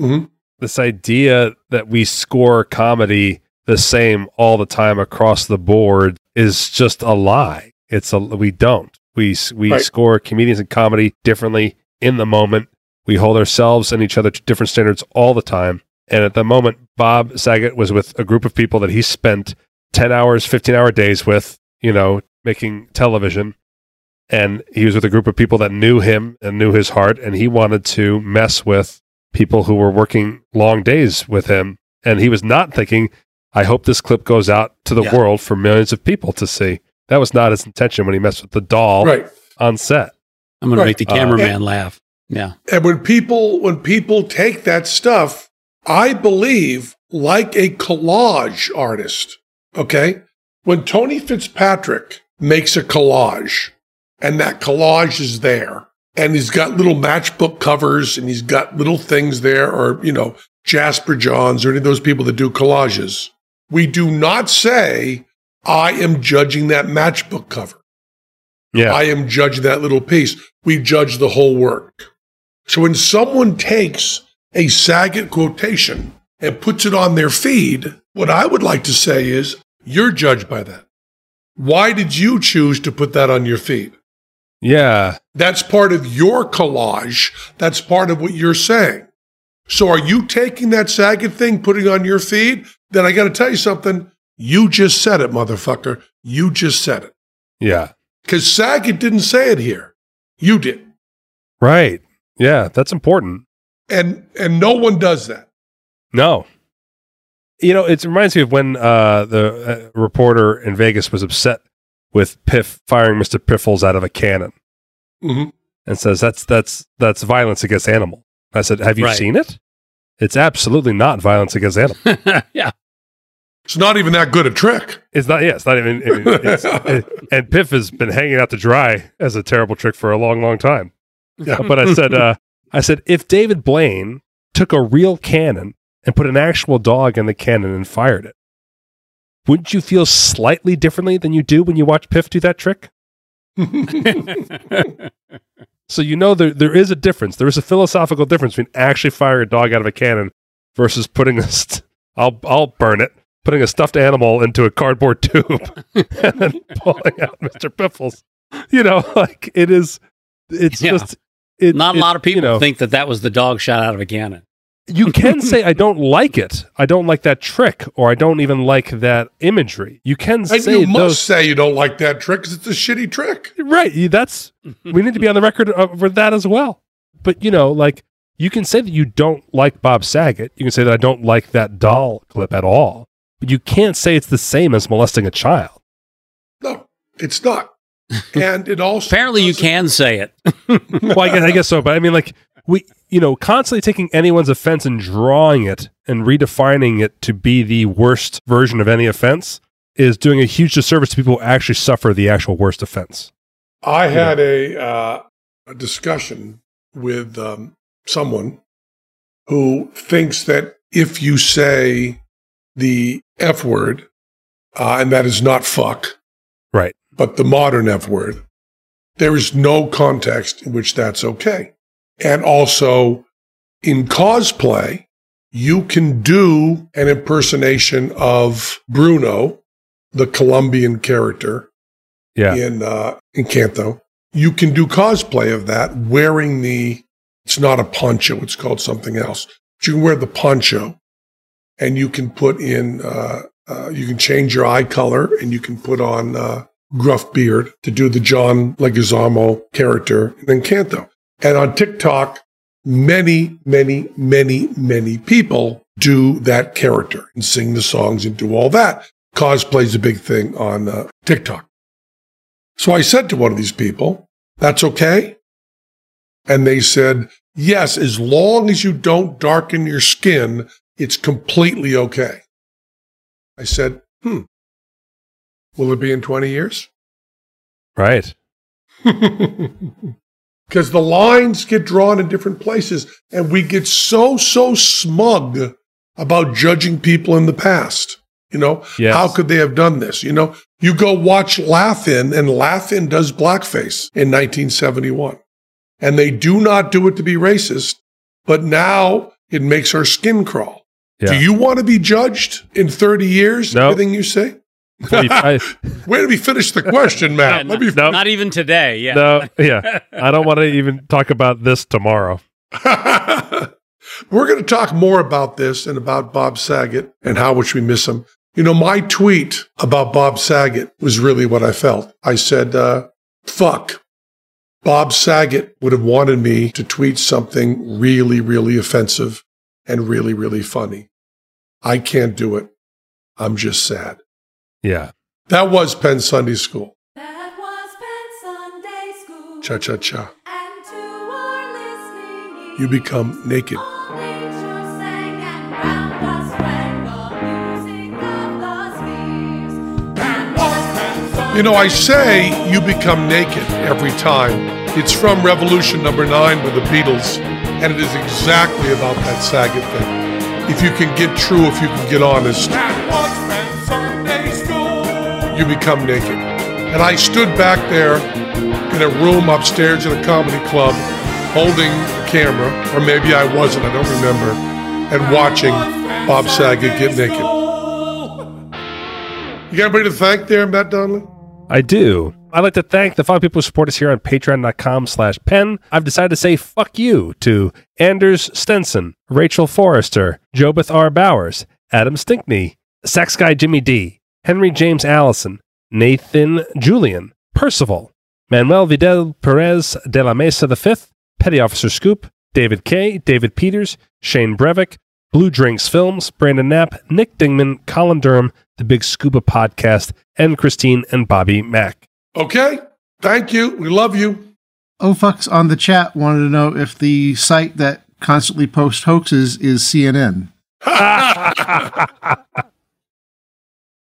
A: Mhm.
D: this idea that we score comedy the same all the time across the board is just a lie. It's a we don't. We we
A: Right.
D: score comedians and comedy differently in the moment. We hold ourselves and each other to different standards all the time. And at the moment, Bob Saget was with a group of people that he spent 10 hours, 15 hour days with, you know, making television. And he was with a group of people that knew him and knew his heart. And he wanted to mess with people who were working long days with him. And he was not thinking, I hope this clip goes out to the
B: Yeah.
D: world for millions of people to see. That was not his intention when he messed with the doll
A: Right.
D: on set.
B: I'm going to make the
D: Uh,
B: cameraman laugh. Yeah.
A: And when people when people take that stuff, I believe like a collage artist. Okay, when Tony Fitzpatrick makes a collage, and that collage is there, and he's got little matchbook covers, and he's got little things there, or you know Jasper Johns or any of those people that do collages. We do not say I am judging that matchbook cover.
D: Yeah.
A: I am judging that little piece. We judge the whole work. So when someone takes a Saget quotation and puts it on their feed, what I would like to say is, you're judged by that. Why did you choose to put that on your feed?
D: yeah.
A: That's part of your collage. That's part of what you're saying. So are you taking that Saget thing, putting it on your feed? Then I got to tell you something. You just said it, motherfucker. You just said it.
D: Yeah.
A: Because Saget didn't say it here. You did.
D: Right. Yeah. That's important.
A: And and no one does that.
D: No. You know, it reminds me of when uh, the uh, reporter in Vegas was upset with Piff firing Mr. Piffles out of a cannon
A: Mhm.
D: and says that's that's that's violence against animal. I said, "Have you
B: Right.
D: seen it? It's absolutely not violence against animal.
B: yeah.
A: It's not even that good a trick.
D: It's not. Yeah, it's not even. I it's, it- and Piff has been hanging out to dry as a terrible trick for a long, long time.
A: Yeah.
D: But I said, uh, I said, if David Blaine took a real cannon and put an actual dog in the cannon and fired it, wouldn't you feel slightly differently than you do when you watch Piff do that trick? So you know there there is a difference. There is a philosophical difference between actually firing a dog out of a cannon versus putting a st- I'll I'll burn it, putting a stuffed animal into a cardboard tube and then pulling out Mr. Piffles. You know, like it is. It's
B: Yeah.
D: just it,
B: Not a
D: it-
B: lot of people
D: You, know,
B: think that that was the dog shot out of a cannon.
D: you can say I don't like it. I don't like that trick, or I don't even like that imagery. You can
A: And
D: say
A: you must
D: those.
A: say you don't like that trick because it's a shitty trick.
D: Right. That's we need to be on the record for that as well. But you know, like you can say that you don't like Bob Saget. You can say that I don't like that doll clip at all. But you can't say it's the same as molesting a child.
A: No, it's not. And it also
B: Apparently, you can say it.
D: Well, I guess, I guess so. But I mean, like we, you know, constantly taking anyone's offense and drawing it and redefining it to be the worst version of any offense is doing a huge disservice to people who actually suffer the actual worst offense.
A: I had a, uh, a discussion with um, someone who thinks that if you say the F word, uh, and that is not fuck,
D: Right.
A: But the modern F word, there is no context in which that's okay. And also in cosplay, you can do an impersonation of Bruno, the Colombian character,
D: Yeah.
A: in uh, Encanto. You can do cosplay of that wearing the. It's not a poncho; it's called something else. But you can wear the poncho, and you can put in. Uh, uh, you can change your eye color, and you can put on uh, gruff beard to do the John Leguizamo character in Encanto. And on TikTok, many, many, many, many people do that character and sing the songs and do all that. Cosplay's a big thing on uh, TikTok. So I said to one of these people, that's okay. And they said, yes, as long as you don't darken your skin, it's completely okay. I said, hmm, will it be in 20 years?
D: Right.
A: Because the lines get drawn in different places and we get so, so smug about judging people in the past. You know,
D: Yes.
A: how could they have done this? You know, you go watch Laugh-In and Laugh-In does blackface in 1971. And they do not do it to be racist, but now it makes our skin crawl.
D: Yeah.
A: Do you want to be judged in 30 years?
D: No.
A: Everything you say?
D: 25
A: Where did we finish the question, Matt?
B: Yeah,
A: Let me
D: No.
B: Not even today. Yeah.
D: no, yeah. I don't want to even talk about this tomorrow.
A: We're going to talk more about this and about Bob Saget and how much we miss him. You know, my tweet about Bob Saget was really what I felt. I said, uh, fuck. Bob Saget would have wanted me to tweet something really, really offensive and really, really funny. I can't do it. I'm just sad.
D: Yeah.
A: That was Penn Sunday School.
E: That was Penn Sunday School.
A: Cha cha cha.
E: And to our listening ears,
A: You become naked.
E: all nature sang and round us rang the music of the spheres. That was Penn Sunday
A: You know, I say you become naked every time. It's from Revolution number nine with the Beatles, and it is exactly about that Saget thing. If you can get true, if you can get honest, you become naked. And I stood back there in a room upstairs in a comedy club holding a camera, or maybe I wasn't, I don't remember, and watching Bob Saget get naked. You got anybody to thank there, Matt Donnelly?
D: I do. I'd like to thank the five people who support us here on patreon.com slash penn. I've decided to say fuck you to Anders Stenson, Rachel Forrester, Jobeth R. Bowers, Adam Stinkney, Sax Guy Jimmy D, Henry James Allison, Nathan Julian, Percival, Manuel Vidal Perez de la Mesa V, Petty Officer Scoop, David K., David Peters, Shane Brevick, Blue Drinks Films, Brandon Knapp, Nick Dingman, Colin Durham, The Big Scuba Podcast, and Christine and Bobby Mack.
A: Okay. Thank you. We love you.
C: Ofucks on the chat wanted to know if the site that constantly posts hoaxes is CNN.